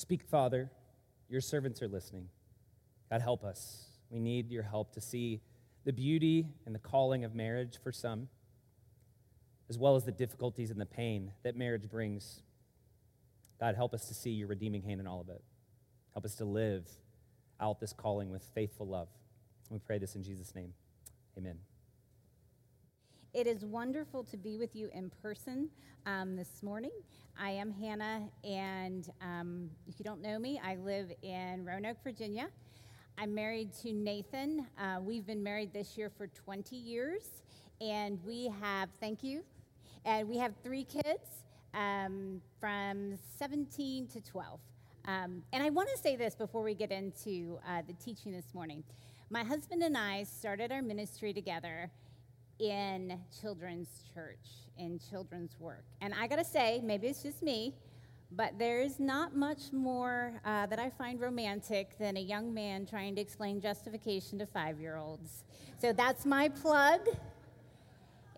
Speak, Father. Your servants are listening. God, help us. We need your help to see the beauty and the calling of marriage for some, as well as the difficulties and the pain that marriage brings. God, help us to see your redeeming hand in all of it. Help us to live out this calling with faithful love. We pray this in Jesus' name. Amen. It is wonderful to be with you in person um, this morning. I am Hannah, and um, if you don't know me, I live in Roanoke, Virginia. I'm married to Nathan. Uh, we've been married this year for 20 years, and we have, thank you, and we have three kids um, from 17 to 12. Um, and I want to say this before we get into uh, the teaching this morning. My husband and I started our ministry together in children's church, in children's work. And I got to say, maybe it's just me, but there is not much more uh, that I find romantic than a young man trying to explain justification to five year olds. So that's my plug.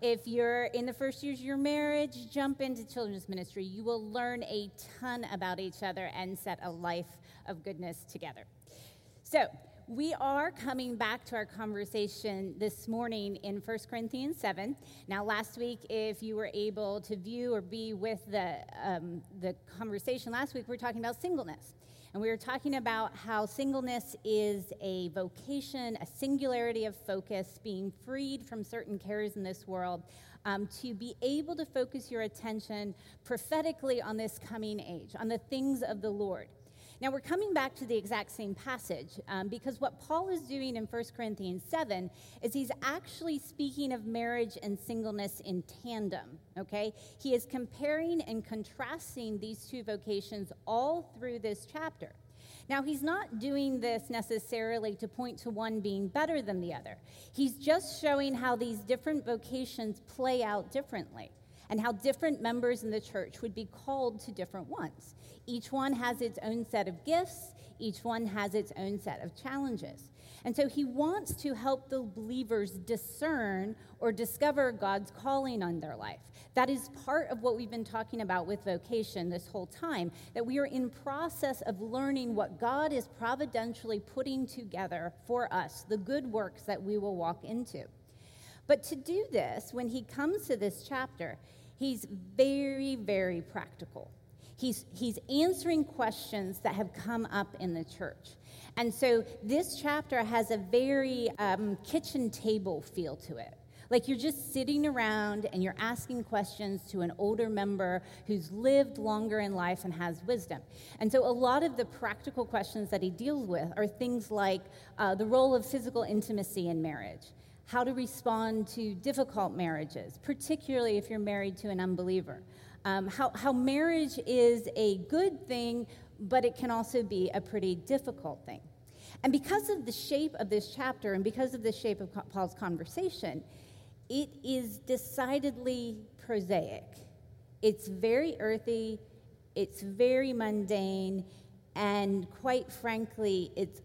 If you're in the first years of your marriage, jump into children's ministry. You will learn a ton about each other and set a life of goodness together. So, we are coming back to our conversation this morning in 1 Corinthians 7. Now, last week, if you were able to view or be with the, um, the conversation last week, we were talking about singleness. And we were talking about how singleness is a vocation, a singularity of focus, being freed from certain cares in this world, um, to be able to focus your attention prophetically on this coming age, on the things of the Lord. Now, we're coming back to the exact same passage um, because what Paul is doing in 1 Corinthians 7 is he's actually speaking of marriage and singleness in tandem, okay? He is comparing and contrasting these two vocations all through this chapter. Now, he's not doing this necessarily to point to one being better than the other. He's just showing how these different vocations play out differently and how different members in the church would be called to different ones. Each one has its own set of gifts, each one has its own set of challenges. And so he wants to help the believers discern or discover God's calling on their life. That is part of what we've been talking about with vocation this whole time, that we are in process of learning what God is providentially putting together for us, the good works that we will walk into. But to do this, when he comes to this chapter, he's very, very practical. He's, he's answering questions that have come up in the church. And so this chapter has a very um, kitchen table feel to it. Like you're just sitting around and you're asking questions to an older member who's lived longer in life and has wisdom. And so a lot of the practical questions that he deals with are things like uh, the role of physical intimacy in marriage how to respond to difficult marriages, particularly if you're married to an unbeliever. Um, how, how marriage is a good thing, but it can also be a pretty difficult thing. And because of the shape of this chapter and because of the shape of Paul's conversation, it is decidedly prosaic. It's very earthy, it's very mundane, and quite frankly, it's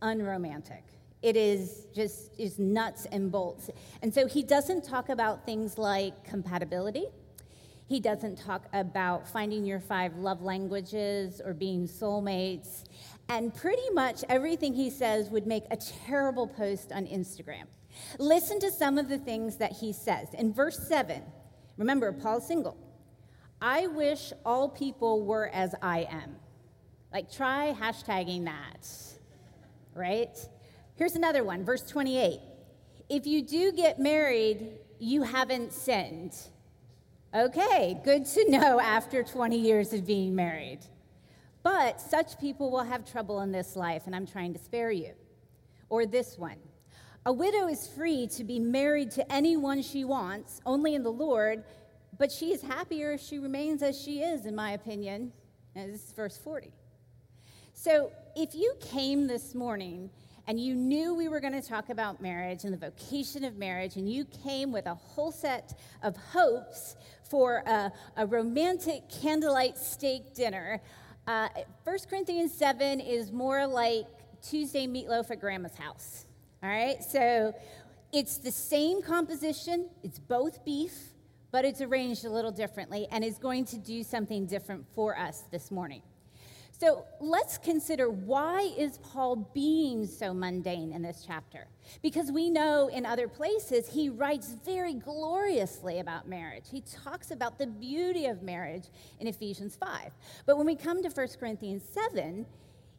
unromantic. It is just is nuts and bolts. And so he doesn't talk about things like compatibility. He doesn't talk about finding your five love languages or being soulmates. And pretty much everything he says would make a terrible post on Instagram. Listen to some of the things that he says. In verse 7, remember, Paul's single. I wish all people were as I am. Like, try hashtagging that, right? Here's another one, verse 28. If you do get married, you haven't sinned. Okay, good to know after 20 years of being married. But such people will have trouble in this life, and I'm trying to spare you. Or this one A widow is free to be married to anyone she wants, only in the Lord, but she is happier if she remains as she is, in my opinion. And this is verse 40. So if you came this morning and you knew we were going to talk about marriage and the vocation of marriage, and you came with a whole set of hopes for a, a romantic candlelight steak dinner, uh, 1 Corinthians 7 is more like Tuesday meatloaf at grandma's house. All right? So it's the same composition, it's both beef, but it's arranged a little differently and is going to do something different for us this morning. So let's consider why is Paul being so mundane in this chapter? Because we know in other places he writes very gloriously about marriage. He talks about the beauty of marriage in Ephesians 5. But when we come to 1 Corinthians 7,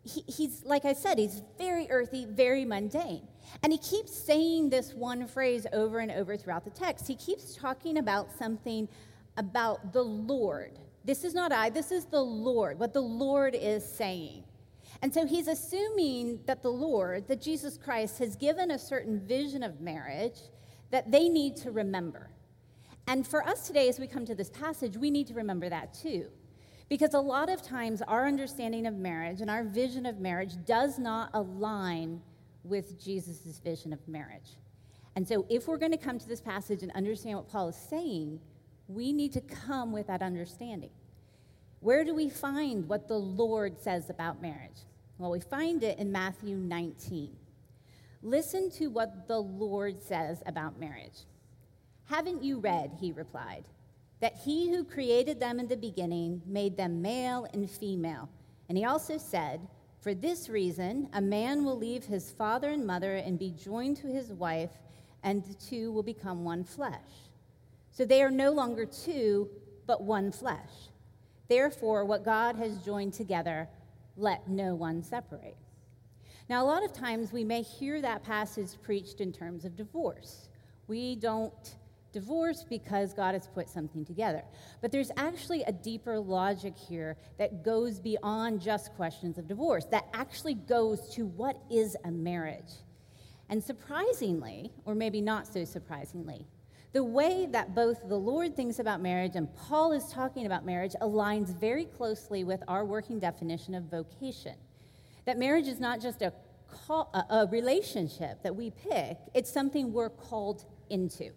he, he's, like I said, he's very earthy, very mundane. And he keeps saying this one phrase over and over throughout the text. He keeps talking about something about the Lord. This is not I, this is the Lord, what the Lord is saying. And so he's assuming that the Lord, that Jesus Christ, has given a certain vision of marriage that they need to remember. And for us today, as we come to this passage, we need to remember that too. Because a lot of times our understanding of marriage and our vision of marriage does not align with Jesus' vision of marriage. And so if we're going to come to this passage and understand what Paul is saying, we need to come with that understanding. Where do we find what the Lord says about marriage? Well, we find it in Matthew 19. Listen to what the Lord says about marriage. Haven't you read, he replied, that he who created them in the beginning made them male and female? And he also said, For this reason, a man will leave his father and mother and be joined to his wife, and the two will become one flesh. So they are no longer two, but one flesh. Therefore, what God has joined together, let no one separate. Now, a lot of times we may hear that passage preached in terms of divorce. We don't divorce because God has put something together. But there's actually a deeper logic here that goes beyond just questions of divorce, that actually goes to what is a marriage. And surprisingly, or maybe not so surprisingly, the way that both the Lord thinks about marriage and Paul is talking about marriage aligns very closely with our working definition of vocation. That marriage is not just a, call, a, relationship that we pick, it's something we're called into.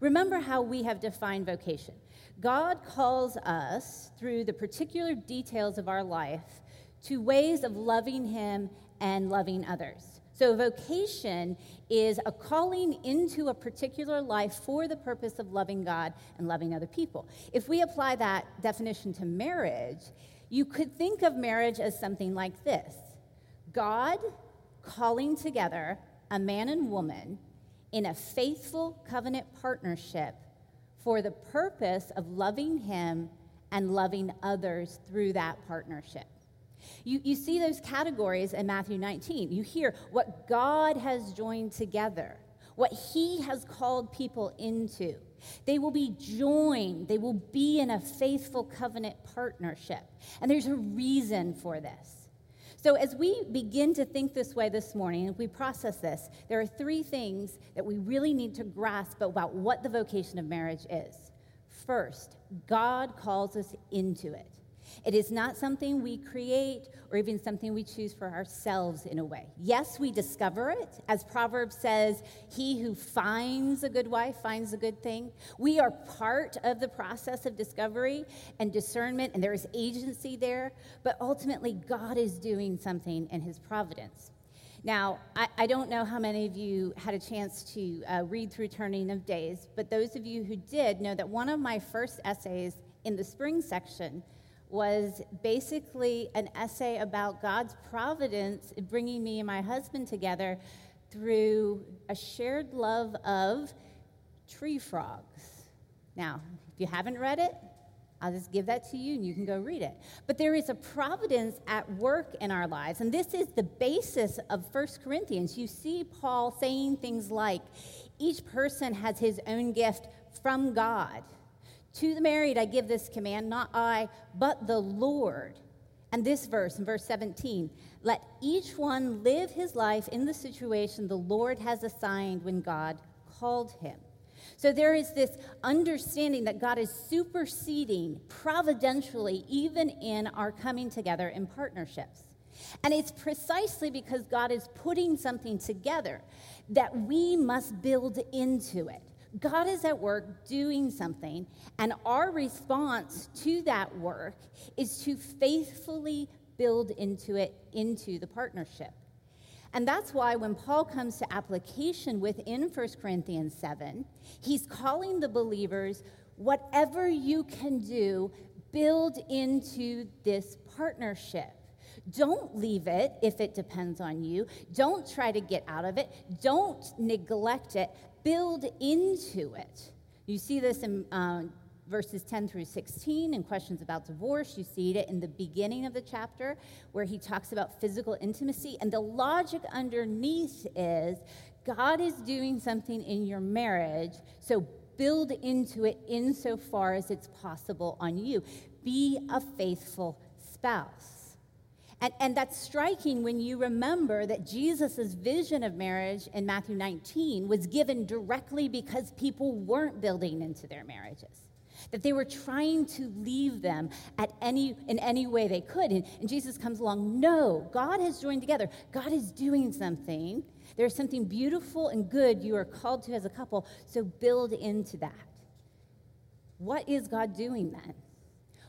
Remember how we have defined vocation. God calls us through the particular details of our life to ways of loving Him and loving others. So, vocation is a calling into a particular life for the purpose of loving God and loving other people. If we apply that definition to marriage, you could think of marriage as something like this God calling together a man and woman in a faithful covenant partnership for the purpose of loving Him and loving others through that partnership. You, you see those categories in Matthew 19. You hear what God has joined together, what He has called people into. They will be joined, they will be in a faithful covenant partnership. And there's a reason for this. So, as we begin to think this way this morning, if we process this, there are three things that we really need to grasp about what the vocation of marriage is. First, God calls us into it. It is not something we create or even something we choose for ourselves in a way. Yes, we discover it. As Proverbs says, he who finds a good wife finds a good thing. We are part of the process of discovery and discernment, and there is agency there, but ultimately, God is doing something in his providence. Now, I, I, don't know how many of you had a chance to uh, read through Turning of Days, but those of you who did know that one of my first essays in the spring section was basically an essay about God's providence bringing me and my husband together through a shared love of tree frogs. Now, if you haven't read it, I'll just give that to you and you can go read it. But there is a providence at work in our lives, and this is the basis of First Corinthians. You see Paul saying things like, each person has his own gift from God. To the married, I give this command, not I, but the Lord. And this verse, in verse 17, let each one live his life in the situation the Lord has assigned when God called him. So there is this understanding that God is superseding providentially, even in our coming together in partnerships. And it's precisely because God is putting something together that we must build into it. God is at work doing something, and our response to that work is to faithfully build into it, into the partnership. And that's why when Paul comes to application within 1 Corinthians 7, he's calling the believers, whatever you can do, build into this partnership. Don't leave it if it depends on you. Don't try to get out of it. Don't neglect it. Build into it. You see this in uh, verses 10 through 16 and questions about divorce. You see it in the beginning of the chapter where he talks about physical intimacy. And the logic underneath is God is doing something in your marriage, so build into it insofar as it's possible on you. Be a faithful spouse. And, and that's striking when you remember that Jesus' vision of marriage in Matthew 19 was given directly because people weren't building into their marriages that they were trying to leave them at any, in any way they could. And, and, Jesus comes along, no, God has joined together. God is doing something. There's something beautiful and good you are called to as a couple, so build into that. What is God doing then?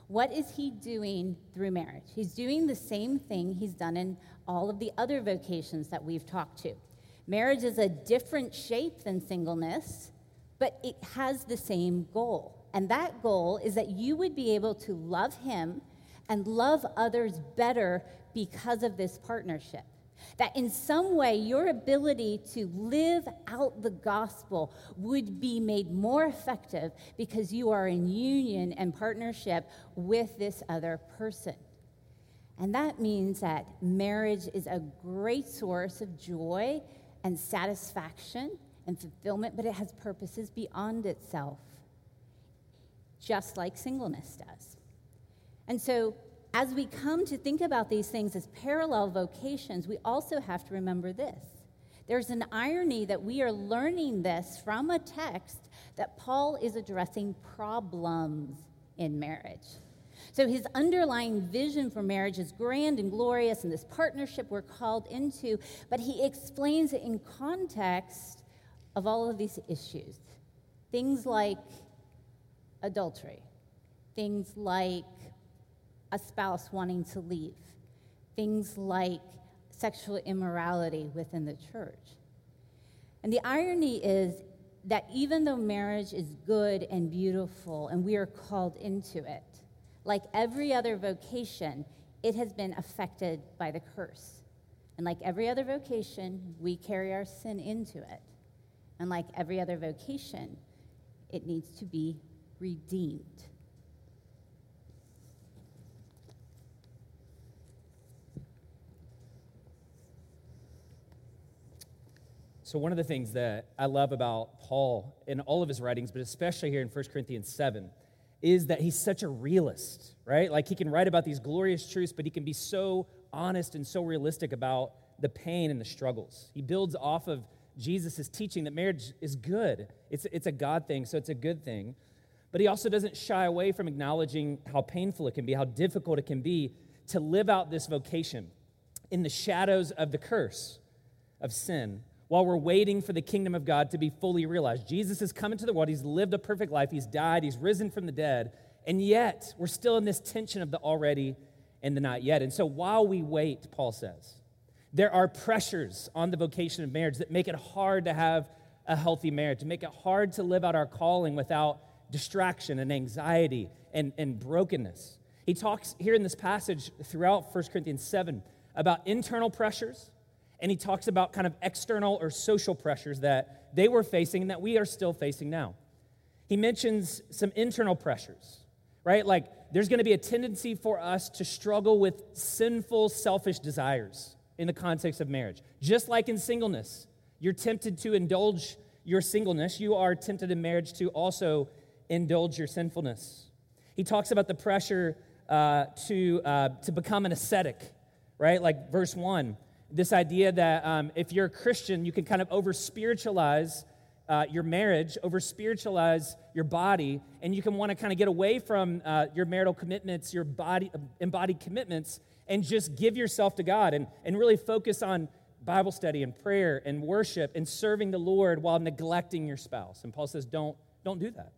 What is he doing through marriage? He's doing the same thing he's done in all of the other vocations that we've talked to. Marriage is a different shape than singleness, but it has the same goal. And that goal is that you would be able to love him and love others better because of this partnership. That in some way, your ability to live out the gospel would be made more effective because you are in union and partnership with this other person. And that means that marriage is a great source of joy and satisfaction and fulfillment, but it has purposes beyond itself, just like singleness does. And so as we come to think about these things as parallel vocations, we also have to remember this. There's an irony that we are learning this from a text that Paul is addressing problems in marriage. So his underlying vision for marriage is grand and glorious, and this partnership we're called into, but he explains it in context of all of these issues. Things like adultery, things like a spouse wanting to leave, things like sexual immorality within the church. And the irony is that even though marriage is good and beautiful and we are called into it, like every other vocation, it has been affected by the curse. And like every other vocation, we carry our sin into it. And like every other vocation, it needs to be redeemed. So, one of the things that I love about Paul in all of his writings, but especially here in 1 Corinthians 7, is that he's such a realist, right? Like he can write about these glorious truths, but he can be so honest and so realistic about the pain and the struggles. He builds off of Jesus' teaching that marriage is good, it's, it's a God thing, so it's a good thing. But he also doesn't shy away from acknowledging how painful it can be, how difficult it can be to live out this vocation in the shadows of the curse of sin while we're waiting for the kingdom of God to be fully realized. Jesus has come into the world, he's lived a perfect life, he's died, he's risen from the dead, and yet we're still in this tension of the already and the not yet. And so while we wait, Paul says, there are pressures on the vocation of marriage that make it hard to have a healthy marriage, to make it hard to live out our calling without distraction and anxiety and, and brokenness. He talks here in this passage throughout 1 Corinthians 7 about internal pressures and he talks about kind of external or social pressures that they were facing and that we are still facing now. He mentions some internal pressures, right? Like there's going to be a tendency for us to struggle with sinful, selfish desires in the context of marriage. Just like in singleness, you're tempted to indulge your singleness, you are tempted in marriage to also indulge your sinfulness. He talks about the pressure uh, to, uh, to become an ascetic, right? Like verse 1 this idea that um, if you're a Christian, you can kind of over spiritualize uh, your marriage, over spiritualize your body, and you can want to kind of get away from uh, your marital commitments, your body embodied commitments, and just give yourself to God and, and really focus on Bible study and prayer and worship and serving the Lord while neglecting your spouse. And Paul says, don't, don't do that.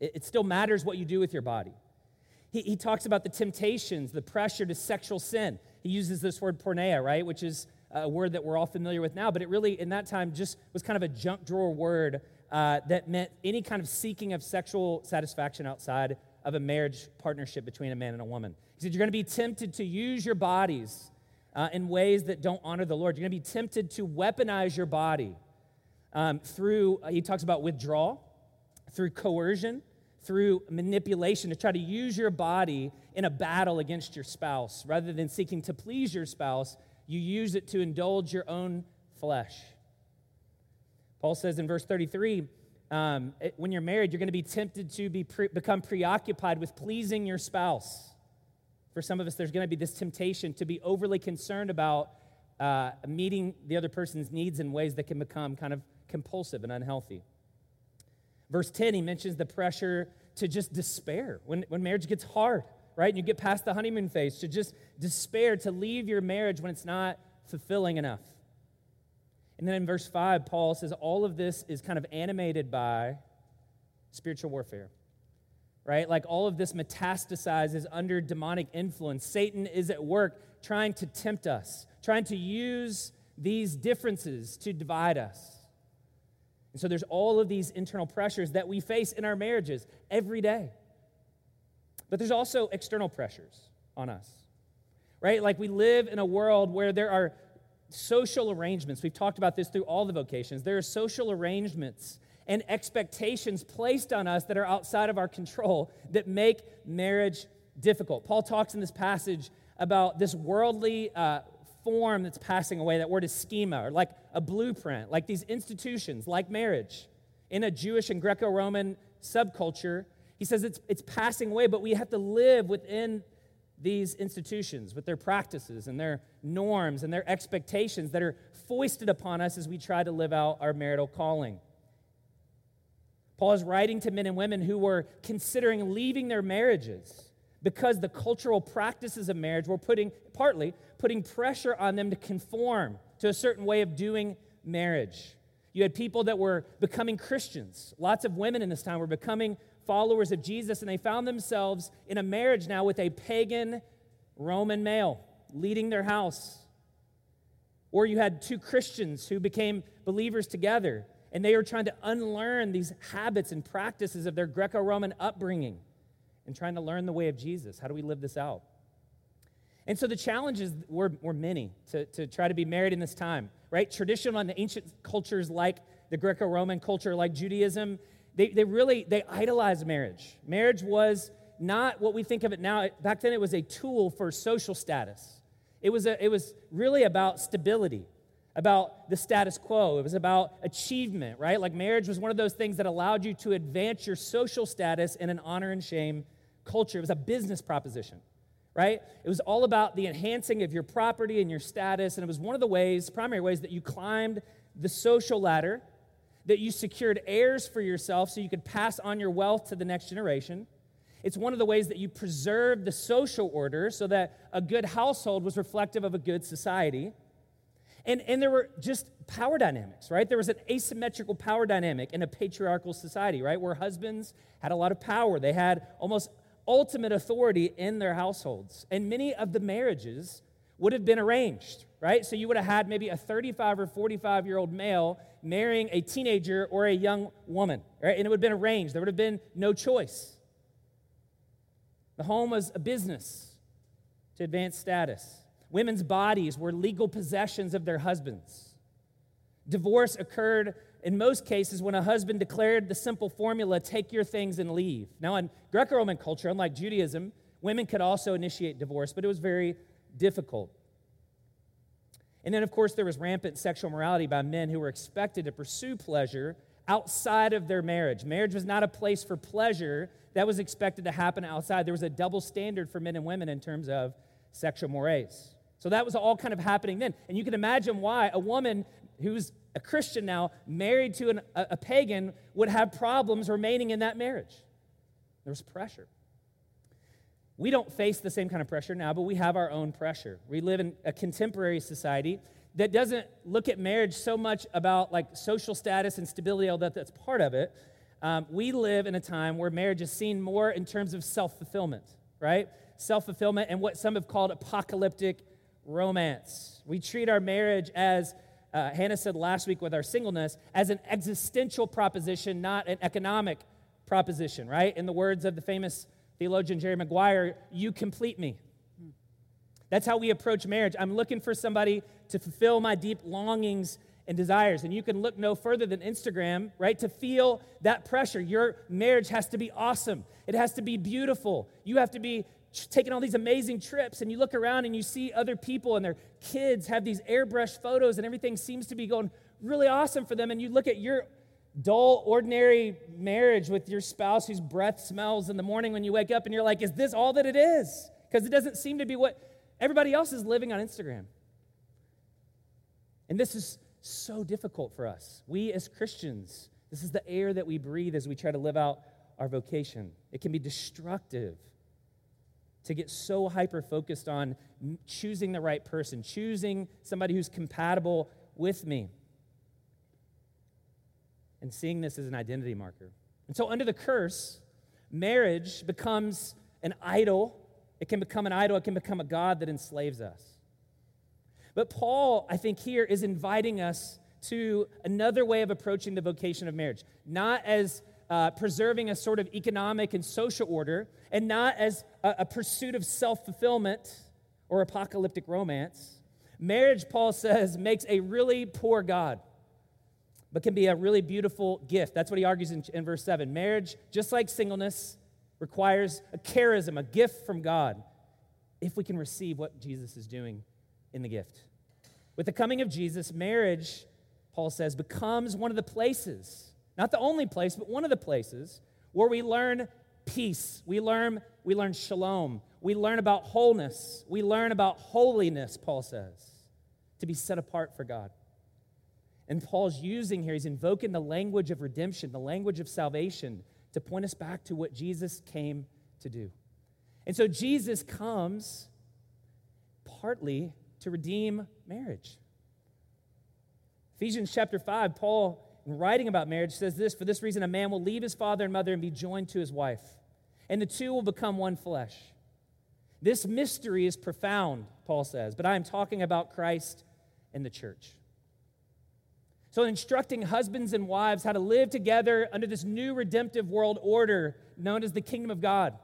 It, it still matters what you do with your body. He, he talks about the temptations, the pressure to sexual sin he uses this word porneia, right, which is a word that we're all familiar with now, but it really, in that time, just was kind of a junk drawer word uh, that meant any kind of seeking of sexual satisfaction outside of a marriage partnership between a man and a woman. He said, You're going to be tempted to use your bodies uh, in ways that don't honor the Lord. You're going to be tempted to weaponize your body um, through, uh, he talks about withdrawal, through coercion, through manipulation to try to use your body in a battle against your spouse. Rather than seeking to please your spouse, you use it to indulge your own flesh. Paul says in verse 33 um, it, when you're married, you're going to be tempted to be pre- become preoccupied with pleasing your spouse. For some of us, there's going to be this temptation to be overly concerned about uh, meeting the other person's needs in ways that can become kind of compulsive and unhealthy. Verse 10, he mentions the pressure to just despair when, when marriage gets hard, right? And you get past the honeymoon phase, to just despair, to leave your marriage when it's not fulfilling enough. And then in verse 5, Paul says all of this is kind of animated by spiritual warfare, right? Like all of this metastasizes under demonic influence. Satan is at work trying to tempt us, trying to use these differences to divide us. And so there's all of these internal pressures that we face in our marriages every day. But there's also external pressures on us, right? Like we live in a world where there are social arrangements. We've talked about this through all the vocations. There are social arrangements and expectations placed on us that are outside of our control that make marriage difficult. Paul talks in this passage about this worldly uh, form that's passing away. That word is schema, or like a blueprint, like these institutions, like marriage. In a Jewish and Greco Roman subculture, he says it's, it's passing away, but we have to live within these institutions with their practices and their norms and their expectations that are foisted upon us as we try to live out our marital calling. Paul is writing to men and women who were considering leaving their marriages because the cultural practices of marriage were putting, partly, putting pressure on them to conform to a certain way of doing marriage. You had people that were becoming Christians. Lots of women in this time were becoming followers of Jesus, and they found themselves in a marriage now with a pagan Roman male leading their house. Or you had two Christians who became believers together, and they were trying to unlearn these habits and practices of their Greco Roman upbringing and trying to learn the way of Jesus. How do we live this out? And so the challenges were, were many to, to try to be married in this time, right? Traditional and the ancient cultures like the Greco-Roman culture, like Judaism, they, they really, they idolized marriage. Marriage was not what we think of it now. Back then it was a tool for social status. It was, a, it was really about stability, about the status quo. It was about achievement, right? Like marriage was one of those things that allowed you to advance your social status in an honor and shame culture. It was a business proposition, right? It was all about the enhancing of your property and your status. And it was one of the ways, primary ways, that you climbed the social ladder, that you secured heirs for yourself so you could pass on your wealth to the next generation. It's one of the ways that you preserved the social order so that a good household was reflective of a good society. And, and there were just power dynamics, right? There was an asymmetrical power dynamic in a patriarchal society, right? Where husbands had a lot of power. They had almost ultimate authority in their households. And many of the marriages would have been arranged, right? So you would have had maybe a 35 or 45 year old male marrying a teenager or a young woman, right? And it would have been arranged. There would have been no choice. The home was a business to advance status. Women's bodies were legal possessions of their husbands. Divorce occurred in most cases when a husband declared the simple formula take your things and leave. Now, in Greco Roman culture, unlike Judaism, women could also initiate divorce, but it was very difficult. And then, of course, there was rampant sexual morality by men who were expected to pursue pleasure outside of their marriage. Marriage was not a place for pleasure that was expected to happen outside. There was a double standard for men and women in terms of sexual mores. So that was all kind of happening then. And you can imagine why a woman who's a Christian now, married to an, a, a pagan, would have problems remaining in that marriage. There was pressure. We don't face the same kind of pressure now, but we have our own pressure. We live in a contemporary society that doesn't look at marriage so much about like social status and stability, although that's part of it. Um, we live in a time where marriage is seen more in terms of self fulfillment, right? Self fulfillment and what some have called apocalyptic romance. We treat our marriage as uh, Hannah said last week with our singleness, as an existential proposition, not an economic proposition, right? In the words of the famous Theologian Jerry Maguire, you complete me. That's how we approach marriage. I'm looking for somebody to fulfill my deep longings and desires. And you can look no further than Instagram, right, to feel that pressure. Your marriage has to be awesome, it has to be beautiful. You have to be taking all these amazing trips, and you look around and you see other people and their kids have these airbrushed photos, and everything seems to be going really awesome for them. And you look at your dull, ordinary marriage with your spouse whose breath smells in the morning when you wake up, and you're like, is this all that it is? Because it doesn't seem to be what everybody else is living on Instagram. And this is so difficult for us. We as Christians, this is the air that we breathe as we try to live out our vocation. It can be destructive to get so hyper focused on choosing the right person, choosing somebody who's compatible with me, and seeing this as an identity marker. And so, under the curse, marriage becomes an idol. It can become an idol, it can become a God that enslaves us. But Paul, I think, here is inviting us to another way of approaching the vocation of marriage, not as uh, preserving a sort of economic and social order, and not as a, a pursuit of self fulfillment or apocalyptic romance. Marriage, Paul says, makes a really poor God, but can be a really beautiful gift. That's what he argues in, in verse 7. Marriage, just like singleness, requires a charism, a gift from God, if we can receive what Jesus is doing in the gift. With the coming of Jesus, marriage, Paul says, becomes one of the places, not the only place, but one of the places where we learn peace. We learn, we learn shalom. We learn about wholeness. We learn about holiness, Paul says, to be set apart for God. And Paul's using here, he's invoking the language of redemption, the language of salvation, to point us back to what Jesus came to do. And so Jesus comes partly to redeem marriage. Ephesians chapter 5, Paul, writing about marriage, says this For this reason, a man will leave his father and mother and be joined to his wife, and the two will become one flesh. This mystery is profound, Paul says, but I am talking about Christ and the church. So, instructing husbands and wives how to live together under this new redemptive world order known as the kingdom of God.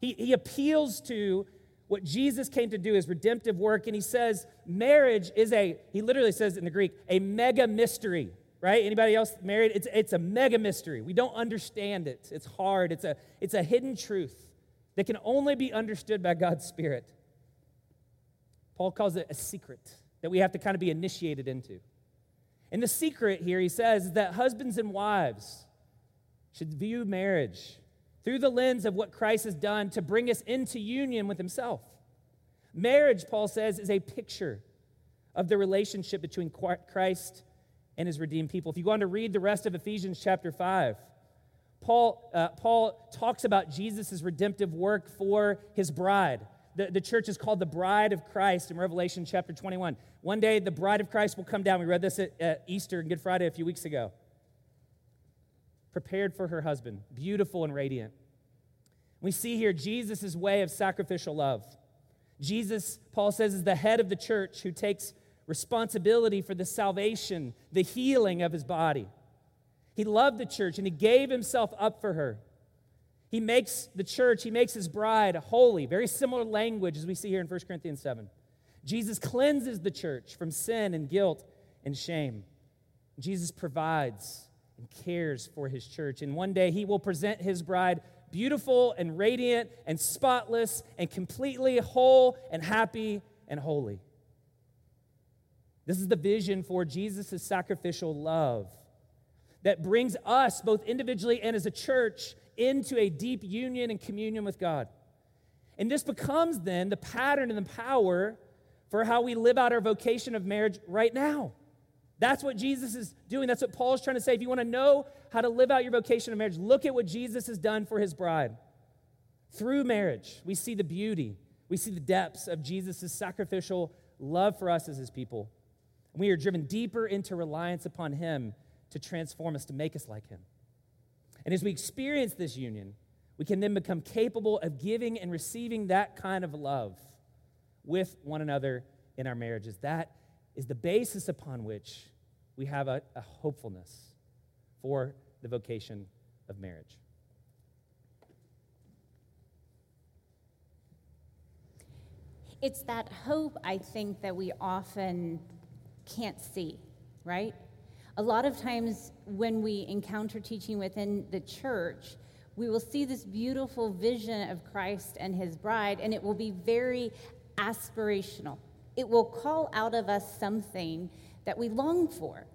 He, he appeals to what Jesus came to do is redemptive work. And he says marriage is a, he literally says in the Greek, a mega mystery, right? Anybody else married? It's, it's a mega mystery. We don't understand it. It's hard. It's a, it's a hidden truth that can only be understood by God's Spirit. Paul calls it a secret that we have to kind of be initiated into. And the secret here, he says, is that husbands and wives should view marriage through the lens of what Christ has done to bring us into union with himself. Marriage, Paul says, is a picture of the relationship between Christ and his redeemed people. If you go on to read the rest of Ephesians chapter 5, Paul, uh, Paul talks about Jesus' redemptive work for his bride. The, the church is called the bride of Christ in Revelation chapter 21. One day, the bride of Christ will come down. We read this at, at Easter and Good Friday a few weeks ago prepared for her husband, beautiful and radiant. We see here Jesus' way of sacrificial love. Jesus, Paul says, is the head of the church who takes responsibility for the salvation, the healing of his body. He loved the church and he gave himself up for her. He makes the church, he makes his bride holy. Very similar language as we see here in 1 Corinthians 7. Jesus cleanses the church from sin and guilt and shame. Jesus provides and cares for his church. And one day he will present his bride beautiful and radiant and spotless and completely whole and happy and holy. This is the vision for Jesus' sacrificial love that brings us, both individually and as a church, into a deep union and communion with God. And this becomes then the pattern and the power for how we live out our vocation of marriage right now. That's what Jesus is doing. That's what Paul is trying to say. If you want to know how to live out your vocation of marriage, look at what Jesus has done for his bride. Through marriage, we see the beauty, we see the depths of Jesus' sacrificial love for us as his people. And we are driven deeper into reliance upon him to transform us, to make us like him. And as we experience this union, we can then become capable of giving and receiving that kind of love with one another in our marriages. That is the basis upon which we have a, a hopefulness for the vocation of marriage. It's that hope, I think, that we often can't see, right? A lot of times when we encounter teaching within the church, we will see this beautiful vision of Christ and his bride, and it will be very aspirational. It will call out of us something that we long for.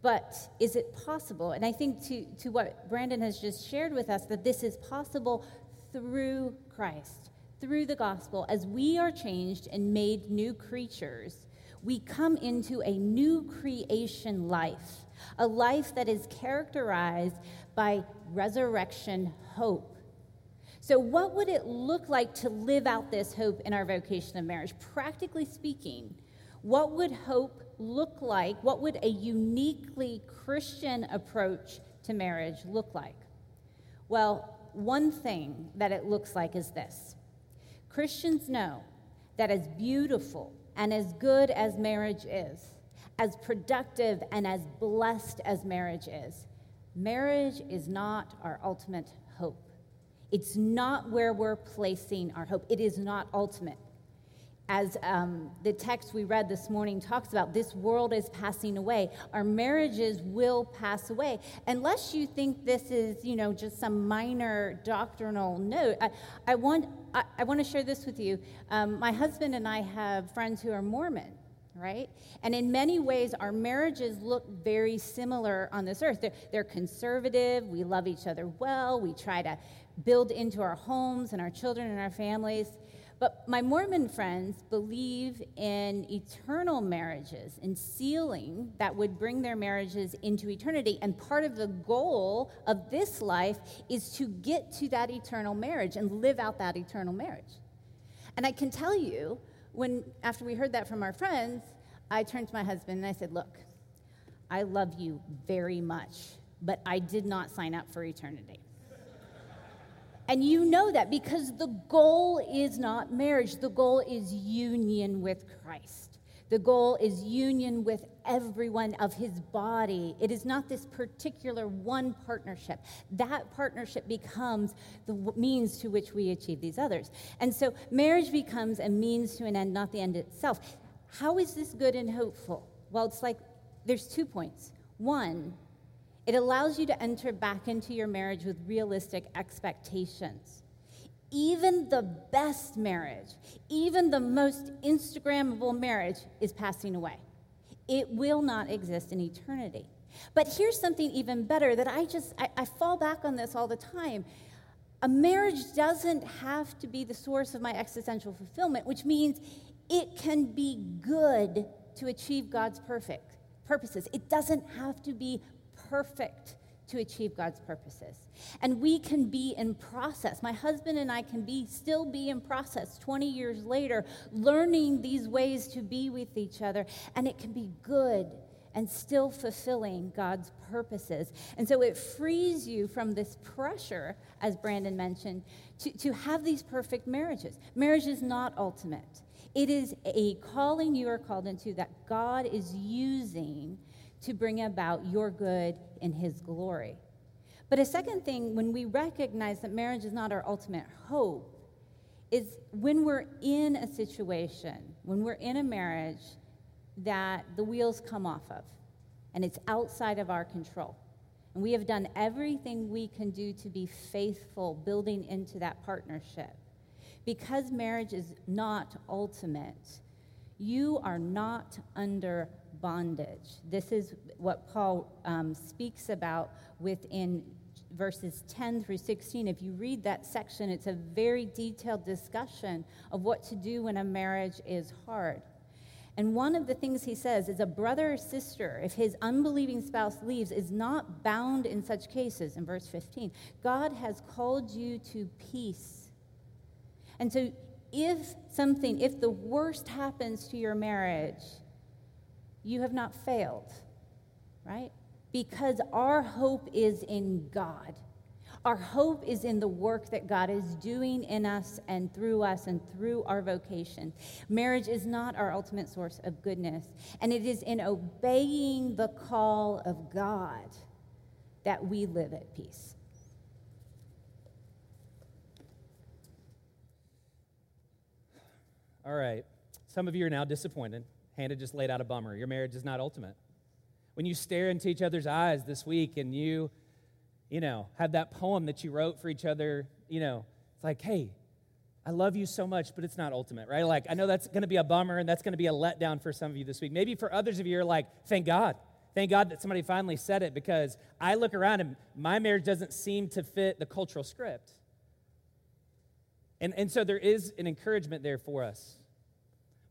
But is it possible? And I think to, to what Brandon has just shared with us, that this is possible through Christ, through the gospel. As we are changed and made new creatures, we come into a new creation life, a life that is characterized by resurrection hope. So, what would it look like to live out this hope in our vocation of marriage? Practically speaking, what would hope look like? What would a uniquely Christian approach to marriage look like? Well, one thing that it looks like is this Christians know that as beautiful and as good as marriage is, as productive and as blessed as marriage is, marriage is not our ultimate hope. It's not where we're placing our hope. It is not ultimate as um, the text we read this morning talks about, this world is passing away. Our marriages will pass away. Unless you think this is, you know, just some minor doctrinal note, I, I want, I, I, want to share this with you. Um, my husband and I have friends who are Mormon. Right? And in many ways, our marriages look very similar on this earth. They're, they're conservative. We love each other well. We try to build into our homes and our children and our families. But my Mormon friends believe in eternal marriages and sealing that would bring their marriages into eternity. And part of the goal of this life is to get to that eternal marriage and live out that eternal marriage. And I can tell you, when after we heard that from our friends, I turned to my husband and I said, Look, I love you very much, but I did not sign up for eternity. And you know that because the goal is not marriage, the goal is union with Christ. The goal is union with everyone of his body. It is not this particular one partnership. That partnership becomes the means to which we achieve these others. And so marriage becomes a means to an end, not the end itself. How is this good and hopeful? Well, it's like there's two points. One, it allows you to enter back into your marriage with realistic expectations. Even the best marriage, even the most Instagrammable marriage, is passing away. It will not exist in eternity. But here's something even better that I just, I, I fall back on this all the time. A marriage doesn't have to be the source of my existential fulfillment, which means it can be good to achieve God's perfect purposes. It doesn't have to be perfect to achieve God's purposes. And we can be in process. My husband and I can be still be in process 20 years later learning these ways to be with each other and it can be good and still fulfilling God's purposes. And so it frees you from this pressure, as Brandon mentioned, to, to have these perfect marriages. Marriage is not ultimate, it is a calling you are called into that God is using to bring about your good in His glory. But a second thing, when we recognize that marriage is not our ultimate hope, is when we're in a situation, when we're in a marriage that the wheels come off of and it's outside of our control. And we have done everything we can do to be faithful, building into that partnership. Because marriage is not ultimate, you are not under bondage. This is what Paul um, speaks about within verses 10 through 16. If you read that section, it's a very detailed discussion of what to do when a marriage is hard. And one of the things he says is a brother or sister, if his unbelieving spouse leaves, is not bound in such cases, in verse 15. God has called you to peace. And so, if something, if the worst happens to your marriage, you have not failed, right? Because our hope is in God. Our hope is in the work that God is doing in us and through us and through our vocation. Marriage is not our ultimate source of goodness, and it is in obeying the call of God that we live at peace. All right. Some of you are now disappointed. Hannah just laid out a bummer. Your marriage is not ultimate. When you stare into each other's eyes this week and you, you know, have that poem that you wrote for each other, you know, it's like, hey, I love you so much, but it's not ultimate, right? Like, I know that's going to be a bummer and that's going to be a letdown for some of you this week. Maybe for others of you, you're like, thank God. Thank God that somebody finally said it because I look around and my marriage doesn't seem to fit the cultural script. And, and so there is an encouragement there for us.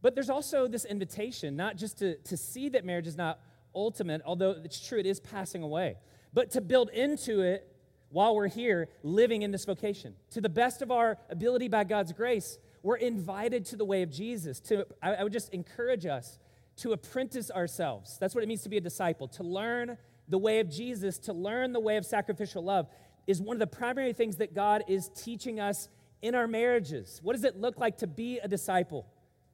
But there's also this invitation, not just to, to see that marriage is not ultimate, although it's true, it is passing away, but to build into it while we're here living in this vocation. To the best of our ability by God's grace, we're invited to the way of Jesus. To, I, I would just encourage us to apprentice ourselves. That's what it means to be a disciple, to learn the way of Jesus, to learn the way of sacrificial love is one of the primary things that God is teaching us in our marriages. What does it look like to be a disciple,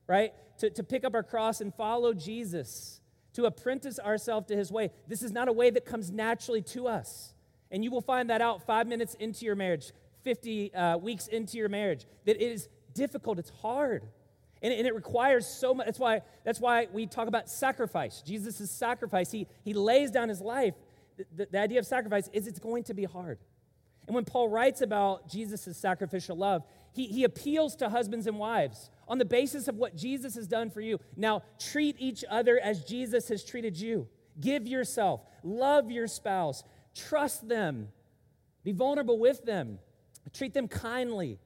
right? To, to pick up our cross and follow Jesus, to apprentice ourselves to his way. This is not a way that comes naturally to us. And you will find that out five minutes into your marriage, 50 uh, weeks into your marriage, that it is difficult, it's hard. And, and it requires so much. That's why, that's why we talk about sacrifice. Jesus' sacrifice, he, he lays down his life. The, the, the idea of sacrifice is it's going to be hard. And when Paul writes about Jesus' sacrificial love, he, he appeals to husbands and wives on the basis of what Jesus has done for you. Now, treat each other as Jesus has treated you. Give yourself, love your spouse, trust them, be vulnerable with them, treat them kindly.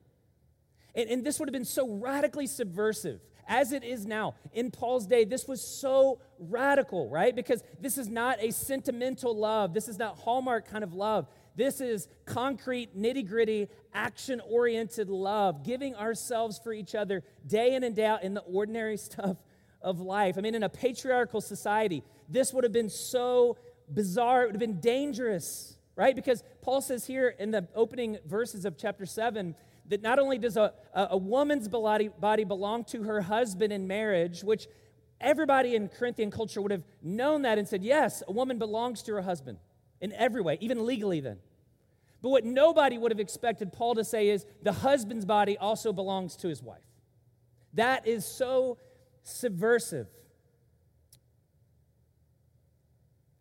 And, and this would have been so radically subversive as it is now. In Paul's day, this was so radical, right? Because this is not a sentimental love, this is not Hallmark kind of love. This is concrete, nitty gritty, action oriented love, giving ourselves for each other day in and day out in the ordinary stuff of life. I mean, in a patriarchal society, this would have been so bizarre, it would have been dangerous, right? Because Paul says here in the opening verses of chapter 7 that not only does a, a woman's body, body belong to her husband in marriage, which everybody in Corinthian culture would have known that and said, yes, a woman belongs to her husband in every way, even legally then. But what nobody would have expected Paul to say is the husband's body also belongs to his wife. That is so subversive.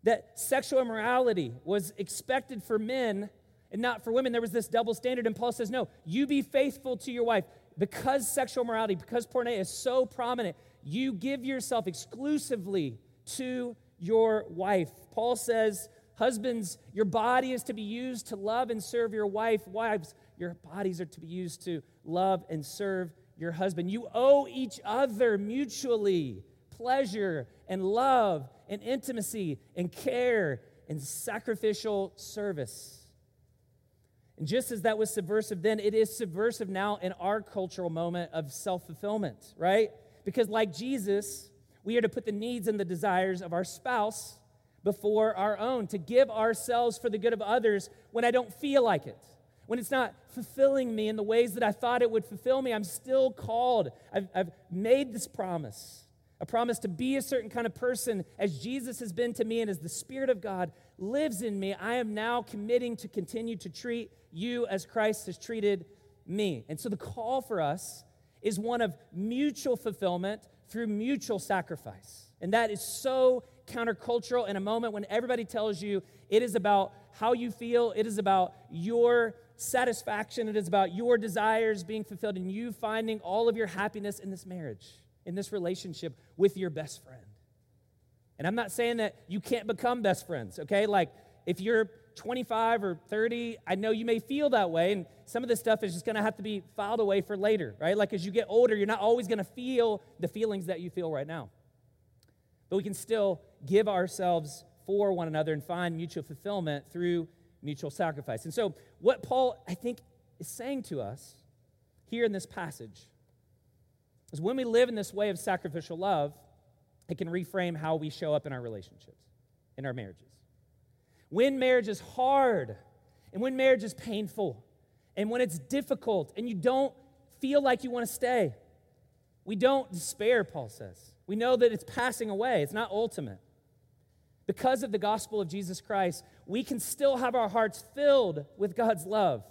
That sexual immorality was expected for men and not for women. There was this double standard, and Paul says, No, you be faithful to your wife. Because sexual morality, because porn is so prominent, you give yourself exclusively to your wife. Paul says, Husbands, your body is to be used to love and serve your wife. Wives, your bodies are to be used to love and serve your husband. You owe each other mutually pleasure and love and intimacy and care and sacrificial service. And just as that was subversive then, it is subversive now in our cultural moment of self fulfillment, right? Because, like Jesus, we are to put the needs and the desires of our spouse before our own, to give ourselves for the good of others when I don't feel like it. When it's not fulfilling me in the ways that I thought it would fulfill me, I'm still called. I've, I've made this promise a promise to be a certain kind of person as Jesus has been to me and as the Spirit of God lives in me. I am now committing to continue to treat you as Christ has treated me. And so the call for us is one of mutual fulfillment through mutual sacrifice. And that is so countercultural in a moment when everybody tells you it is about how you feel, it is about your satisfaction, it is about your desires being fulfilled, and you finding all of your happiness in this marriage, in this relationship with your best friend. And I'm not saying that you can't become best friends, okay? Like if you're 25 or 30, I know you may feel that way, and some of this stuff is just gonna have to be filed away for later, right? Like as you get older, you're not always gonna feel the feelings that you feel right now. But we can still give ourselves for one another and find mutual fulfillment through mutual sacrifice. And so, what Paul, I think, is saying to us here in this passage is when we live in this way of sacrificial love, it can reframe how we show up in our relationships, in our marriages. When marriage is hard, and when marriage is painful, and when it's difficult, and you don't feel like you want to stay, we don't despair, Paul says. We know that it's passing away, it's not ultimate. Because of the gospel of Jesus Christ, we can still have our hearts filled with God's love.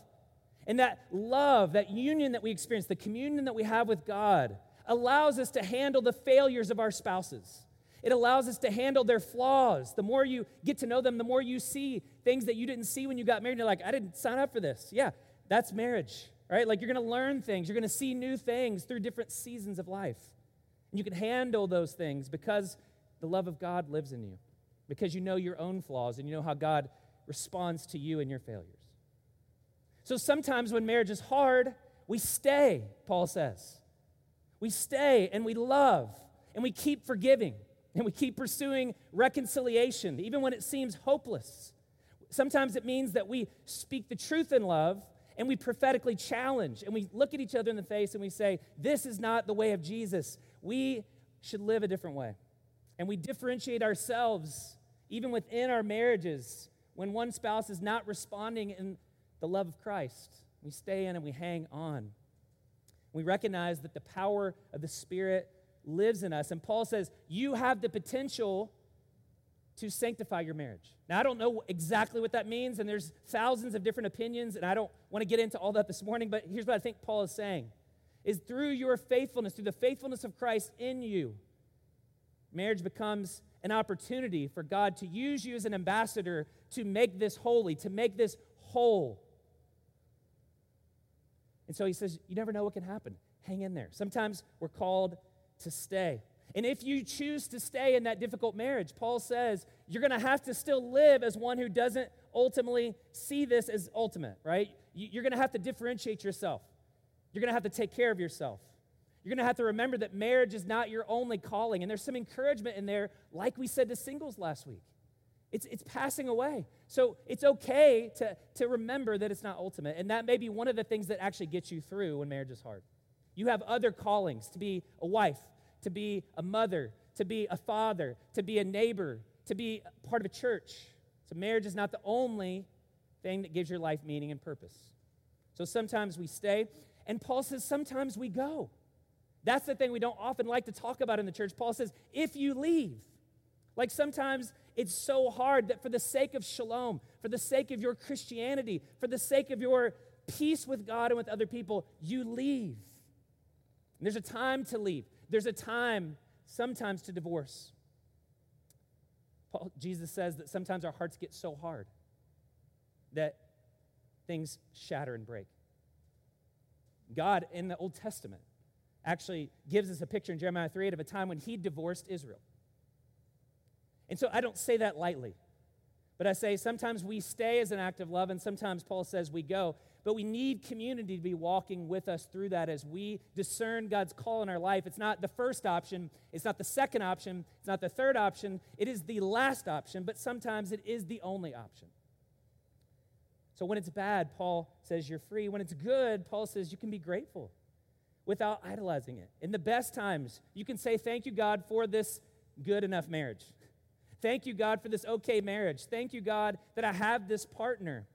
And that love, that union that we experience, the communion that we have with God, allows us to handle the failures of our spouses. It allows us to handle their flaws. The more you get to know them, the more you see things that you didn't see when you got married. You're like, I didn't sign up for this. Yeah, that's marriage, right? Like you're going to learn things, you're going to see new things through different seasons of life. And you can handle those things because the love of God lives in you, because you know your own flaws and you know how God responds to you and your failures. So sometimes when marriage is hard, we stay, Paul says. We stay and we love and we keep forgiving and we keep pursuing reconciliation, even when it seems hopeless. Sometimes it means that we speak the truth in love and we prophetically challenge and we look at each other in the face and we say, This is not the way of Jesus. We should live a different way. And we differentiate ourselves, even within our marriages, when one spouse is not responding in the love of Christ. We stay in and we hang on. We recognize that the power of the Spirit lives in us. And Paul says, You have the potential to sanctify your marriage. Now, I don't know exactly what that means, and there's thousands of different opinions, and I don't want to get into all that this morning, but here's what I think Paul is saying is through your faithfulness, through the faithfulness of Christ in you, marriage becomes an opportunity for God to use you as an ambassador to make this holy, to make this whole. And so he says, You never know what can happen. Hang in there. Sometimes we're called to stay. And if you choose to stay in that difficult marriage, Paul says you're going to have to still live as one who doesn't ultimately see this as ultimate, right? You're going to have to differentiate yourself. You're going to have to take care of yourself. You're going to have to remember that marriage is not your only calling. And there's some encouragement in there, like we said to singles last week. It's, it's passing away. So it's okay to, to remember that it's not ultimate. And that may be one of the things that actually gets you through when marriage is hard. You have other callings to be a wife, to be a mother, to be a father, to be a neighbor, to be part of a church. So marriage is not the only thing that gives your life meaning and purpose. So sometimes we stay, and Paul says sometimes we go. That's the thing we don't often like to talk about in the church. Paul says, if you leave, like sometimes it's so hard that for the sake of shalom, for the sake of your Christianity, for the sake of your peace with God and with other people, you leave. And there's a time to leave, there's a time sometimes to divorce. Paul, Jesus says that sometimes our hearts get so hard that things shatter and break. God in the Old Testament actually gives us a picture in Jeremiah 3 8 of a time when he divorced Israel. And so I don't say that lightly, but I say sometimes we stay as an act of love, and sometimes Paul says we go. But we need community to be walking with us through that as we discern God's call in our life. It's not the first option, it's not the second option, it's not the third option, it is the last option, but sometimes it is the only option. So when it's bad, Paul says you're free. When it's good, Paul says you can be grateful without idolizing it. In the best times, you can say, Thank you, God, for this good enough marriage. Thank you, God, for this okay marriage. Thank you, God, that I have this partner.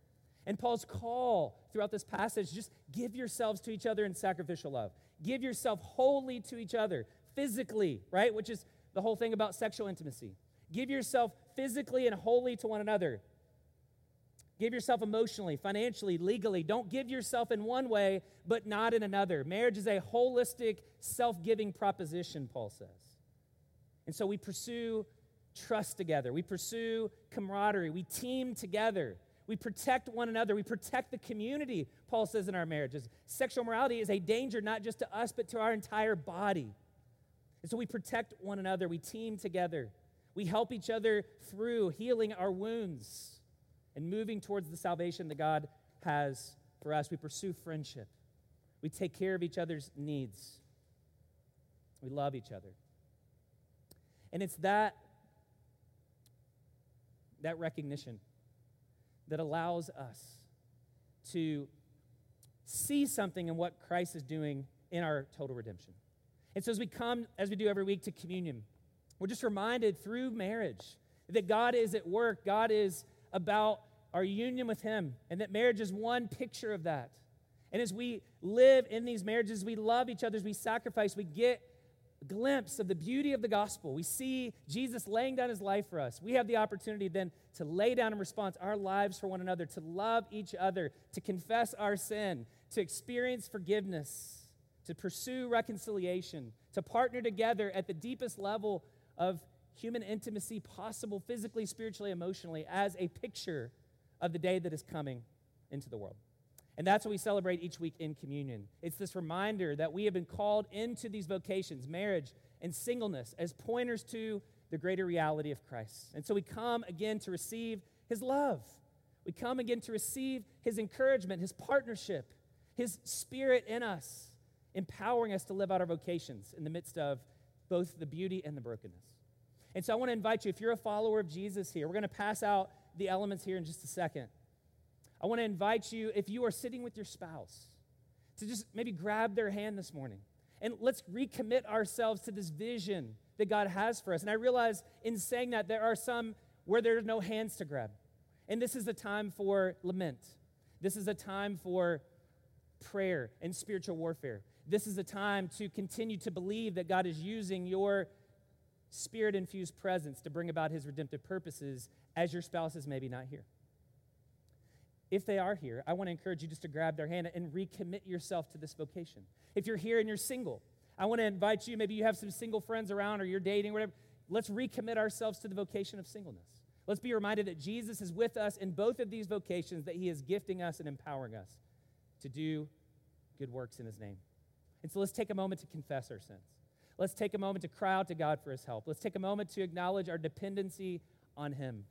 And Paul's call throughout this passage just give yourselves to each other in sacrificial love. Give yourself wholly to each other, physically, right? Which is the whole thing about sexual intimacy. Give yourself physically and wholly to one another. Give yourself emotionally, financially, legally. Don't give yourself in one way, but not in another. Marriage is a holistic, self giving proposition, Paul says. And so we pursue trust together, we pursue camaraderie, we team together. We protect one another. We protect the community, Paul says in our marriages. Sexual morality is a danger not just to us, but to our entire body. And so we protect one another. We team together. We help each other through healing our wounds and moving towards the salvation that God has for us. We pursue friendship. We take care of each other's needs. We love each other. And it's that that recognition that allows us to see something in what Christ is doing in our total redemption. And so as we come, as we do every week, to communion, we're just reminded through marriage that God is at work. God is about our union with Him, and that marriage is one picture of that. And as we live in these marriages, we love each other, we sacrifice, we get a glimpse of the beauty of the gospel. We see Jesus laying down his life for us. We have the opportunity then to lay down in response our lives for one another, to love each other, to confess our sin, to experience forgiveness, to pursue reconciliation, to partner together at the deepest level of human intimacy possible, physically, spiritually, emotionally, as a picture of the day that is coming into the world. And that's what we celebrate each week in communion. It's this reminder that we have been called into these vocations, marriage and singleness, as pointers to the greater reality of Christ. And so we come again to receive his love. We come again to receive his encouragement, his partnership, his spirit in us, empowering us to live out our vocations in the midst of both the beauty and the brokenness. And so I want to invite you, if you're a follower of Jesus here, we're going to pass out the elements here in just a second. I want to invite you, if you are sitting with your spouse, to just maybe grab their hand this morning and let's recommit ourselves to this vision that God has for us. And I realize in saying that there are some where there's no hands to grab. And this is a time for lament. This is a time for prayer and spiritual warfare. This is a time to continue to believe that God is using your spirit infused presence to bring about his redemptive purposes as your spouse is maybe not here. If they are here, I want to encourage you just to grab their hand and recommit yourself to this vocation. If you're here and you're single, I want to invite you, maybe you have some single friends around or you're dating, whatever. Let's recommit ourselves to the vocation of singleness. Let's be reminded that Jesus is with us in both of these vocations, that he is gifting us and empowering us to do good works in his name. And so let's take a moment to confess our sins. Let's take a moment to cry out to God for his help. Let's take a moment to acknowledge our dependency on him.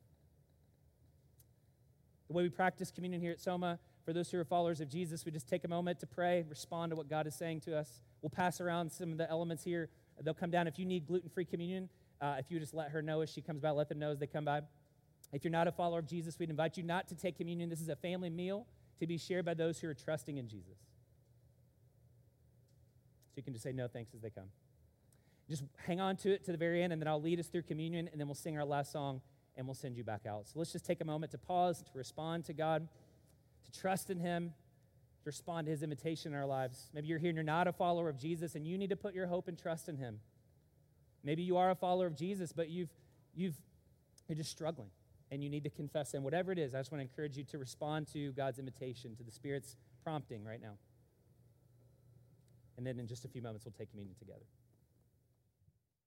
The way we practice communion here at Soma, for those who are followers of Jesus, we just take a moment to pray, respond to what God is saying to us. We'll pass around some of the elements here. They'll come down. If you need gluten free communion, uh, if you just let her know as she comes by, let them know as they come by. If you're not a follower of Jesus, we'd invite you not to take communion. This is a family meal to be shared by those who are trusting in Jesus. So you can just say no thanks as they come. Just hang on to it to the very end, and then I'll lead us through communion, and then we'll sing our last song, and we'll send you back out. So let's just take a moment to pause, to respond to God, to trust in Him, to respond to His invitation in our lives. Maybe you're here and you're not a follower of Jesus, and you need to put your hope and trust in Him. Maybe you are a follower of Jesus, but you've, you've, you're just struggling, and you need to confess Him. Whatever it is, I just want to encourage you to respond to God's invitation, to the Spirit's prompting right now. And then in just a few moments, we'll take communion together.